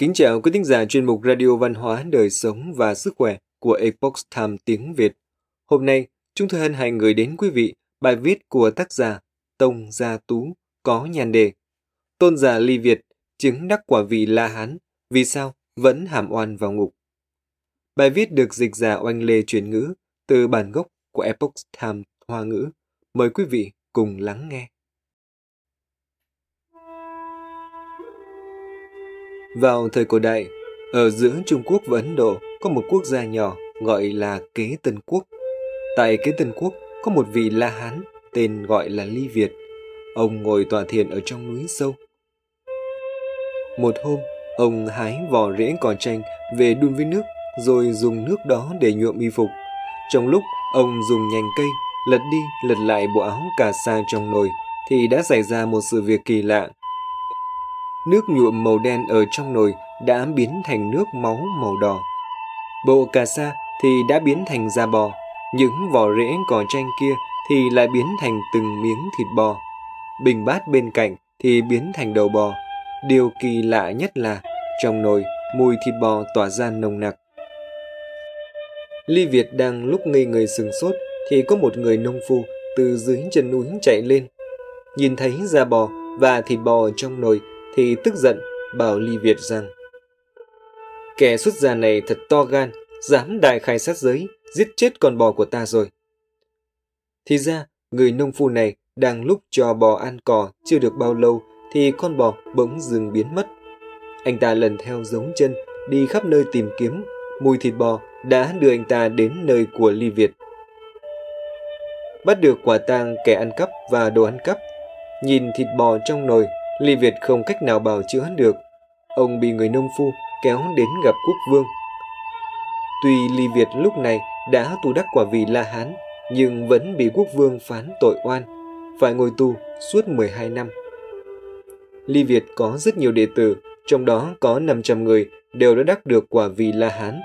Kính chào quý thính giả chuyên mục Radio Văn hóa, Đời sống và Sức khỏe của Epoch Time tiếng Việt. Hôm nay, chúng tôi hân hạnh gửi đến quý vị bài viết của tác giả Tông Gia Tú có nhan đề Tôn giả ly Việt chứng đắc quả vị La Hán, vì sao vẫn hàm oan vào ngục. Bài viết được dịch giả oanh lê truyền ngữ từ bản gốc của Epoch Time Hoa ngữ. Mời quý vị cùng lắng nghe. Vào thời cổ đại, ở giữa Trung Quốc và Ấn Độ có một quốc gia nhỏ gọi là Kế Tân Quốc. Tại Kế Tân Quốc có một vị La Hán tên gọi là Ly Việt. Ông ngồi tọa thiền ở trong núi sâu. Một hôm, ông hái vỏ rễ cỏ chanh về đun với nước rồi dùng nước đó để nhuộm y phục. Trong lúc ông dùng nhành cây lật đi lật lại bộ áo cà sa trong nồi thì đã xảy ra một sự việc kỳ lạ. Nước nhuộm màu đen ở trong nồi đã biến thành nước máu màu đỏ. Bộ cà sa thì đã biến thành da bò, những vỏ rễ cỏ chanh kia thì lại biến thành từng miếng thịt bò. Bình bát bên cạnh thì biến thành đầu bò. Điều kỳ lạ nhất là trong nồi mùi thịt bò tỏa ra nồng nặc. Ly Việt đang lúc ngây người sừng sốt thì có một người nông phu từ dưới chân núi chạy lên. Nhìn thấy da bò và thịt bò trong nồi thì tức giận bảo Ly Việt rằng Kẻ xuất gia này thật to gan, dám đại khai sát giới, giết chết con bò của ta rồi. Thì ra, người nông phu này đang lúc cho bò ăn cỏ chưa được bao lâu thì con bò bỗng dừng biến mất. Anh ta lần theo giống chân đi khắp nơi tìm kiếm, mùi thịt bò đã đưa anh ta đến nơi của Ly Việt. Bắt được quả tang kẻ ăn cắp và đồ ăn cắp, nhìn thịt bò trong nồi Ly Việt không cách nào bào chữa được. Ông bị người nông phu kéo đến gặp quốc vương. Tuy Ly Việt lúc này đã tu đắc quả vị La Hán, nhưng vẫn bị quốc vương phán tội oan, phải ngồi tù suốt 12 năm. Ly Việt có rất nhiều đệ tử, trong đó có 500 người đều đã đắc được quả vị La Hán.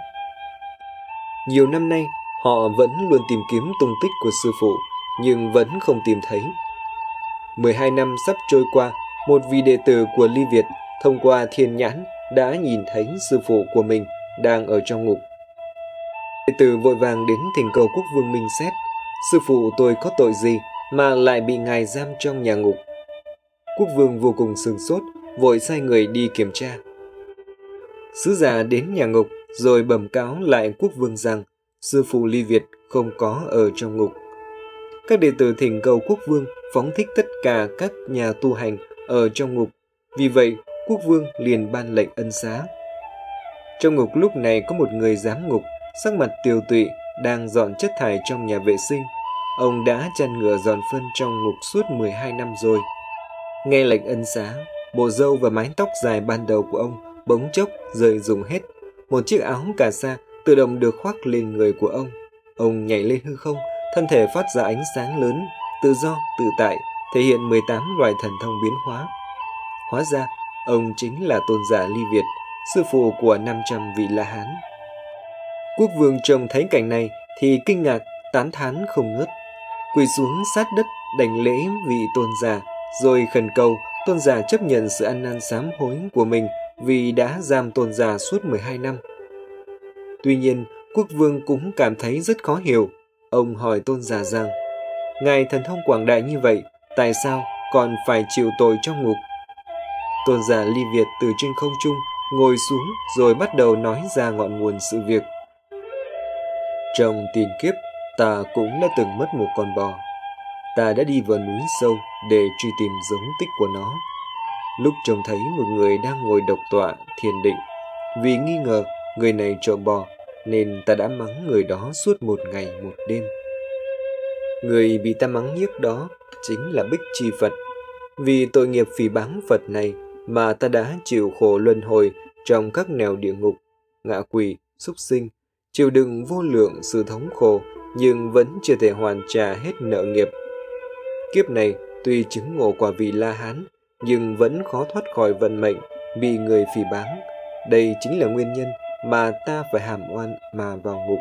Nhiều năm nay, họ vẫn luôn tìm kiếm tung tích của sư phụ, nhưng vẫn không tìm thấy. 12 năm sắp trôi qua, một vị đệ tử của Ly Việt thông qua thiên nhãn đã nhìn thấy sư phụ của mình đang ở trong ngục. Đệ tử vội vàng đến thỉnh cầu quốc vương minh xét, sư phụ tôi có tội gì mà lại bị ngài giam trong nhà ngục. Quốc vương vô cùng sừng sốt, vội sai người đi kiểm tra. Sứ giả đến nhà ngục rồi bẩm cáo lại quốc vương rằng sư phụ Ly Việt không có ở trong ngục. Các đệ tử thỉnh cầu quốc vương phóng thích tất cả các nhà tu hành ở trong ngục. Vì vậy, quốc vương liền ban lệnh ân xá. Trong ngục lúc này có một người giám ngục, sắc mặt tiều tụy, đang dọn chất thải trong nhà vệ sinh. Ông đã chăn ngựa dọn phân trong ngục suốt 12 năm rồi. Nghe lệnh ân xá, bộ râu và mái tóc dài ban đầu của ông bỗng chốc rời rụng hết. Một chiếc áo cà sa tự động được khoác lên người của ông. Ông nhảy lên hư không, thân thể phát ra ánh sáng lớn, tự do, tự tại, thể hiện 18 loại thần thông biến hóa. Hóa ra, ông chính là tôn giả Ly Việt, sư phụ của 500 vị La Hán. Quốc vương trông thấy cảnh này thì kinh ngạc, tán thán không ngớt. Quỳ xuống sát đất đảnh lễ vị tôn giả, rồi khẩn cầu tôn giả chấp nhận sự ăn năn sám hối của mình vì đã giam tôn giả suốt 12 năm. Tuy nhiên, quốc vương cũng cảm thấy rất khó hiểu. Ông hỏi tôn giả rằng, Ngài thần thông quảng đại như vậy, tại sao còn phải chịu tội trong ngục? Tôn giả Ly Việt từ trên không trung ngồi xuống rồi bắt đầu nói ra ngọn nguồn sự việc. Trong tiền kiếp, ta cũng đã từng mất một con bò. Ta đã đi vào núi sâu để truy tìm dấu tích của nó. Lúc trông thấy một người đang ngồi độc tọa thiền định, vì nghi ngờ người này trộm bò, nên ta đã mắng người đó suốt một ngày một đêm. Người bị ta mắng nhiếc đó chính là Bích Chi Phật. Vì tội nghiệp phỉ báng Phật này mà ta đã chịu khổ luân hồi trong các nẻo địa ngục, ngạ quỷ, súc sinh, chịu đựng vô lượng sự thống khổ nhưng vẫn chưa thể hoàn trả hết nợ nghiệp. Kiếp này tuy chứng ngộ quả vị La Hán nhưng vẫn khó thoát khỏi vận mệnh bị người phỉ báng. Đây chính là nguyên nhân mà ta phải hàm oan mà vào ngục.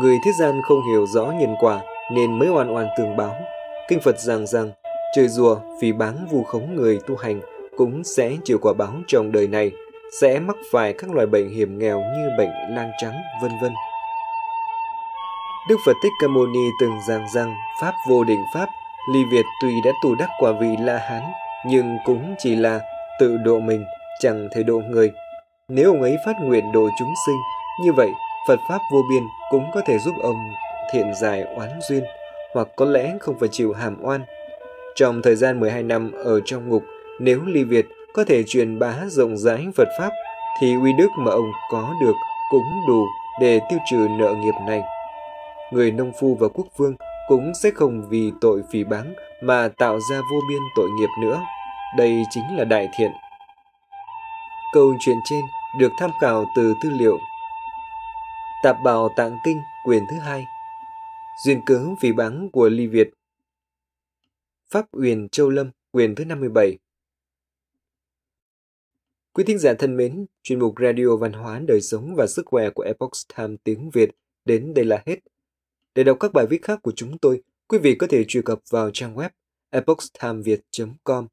Người thế gian không hiểu rõ nhân quả nên mới oan oan tường báo. Kinh Phật giảng rằng trời rùa phỉ báng vu khống người tu hành cũng sẽ chịu quả báo trong đời này, sẽ mắc phải các loại bệnh hiểm nghèo như bệnh lang trắng, vân vân. Đức Phật Thích Ca Mâu Ni từng giảng rằng Pháp vô định Pháp, ly Việt tuy đã tu đắc quả vị La Hán, nhưng cũng chỉ là tự độ mình, chẳng thể độ người. Nếu ông ấy phát nguyện độ chúng sinh, như vậy Phật Pháp vô biên cũng có thể giúp ông thiện giải oán duyên, hoặc có lẽ không phải chịu hàm oan. Trong thời gian 12 năm ở trong ngục, nếu Ly Việt có thể truyền bá rộng rãi Phật Pháp, thì uy đức mà ông có được cũng đủ để tiêu trừ nợ nghiệp này. Người nông phu và quốc vương cũng sẽ không vì tội phỉ báng mà tạo ra vô biên tội nghiệp nữa. Đây chính là đại thiện. Câu chuyện trên được tham khảo từ tư liệu Tạp Bảo Tạng Kinh quyền thứ hai Duyên cớ vì báng của Ly Việt Pháp Uyển Châu Lâm quyền thứ 57 Quý thính giả thân mến, chuyên mục Radio Văn hóa Đời Sống và Sức Khỏe của Epoch Time tiếng Việt đến đây là hết. Để đọc các bài viết khác của chúng tôi, quý vị có thể truy cập vào trang web epochtimeviet.com.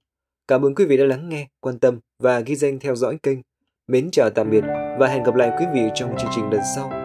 Cảm ơn quý vị đã lắng nghe, quan tâm và ghi danh theo dõi kênh. Mến chào tạm biệt và hẹn gặp lại quý vị trong chương trình lần sau.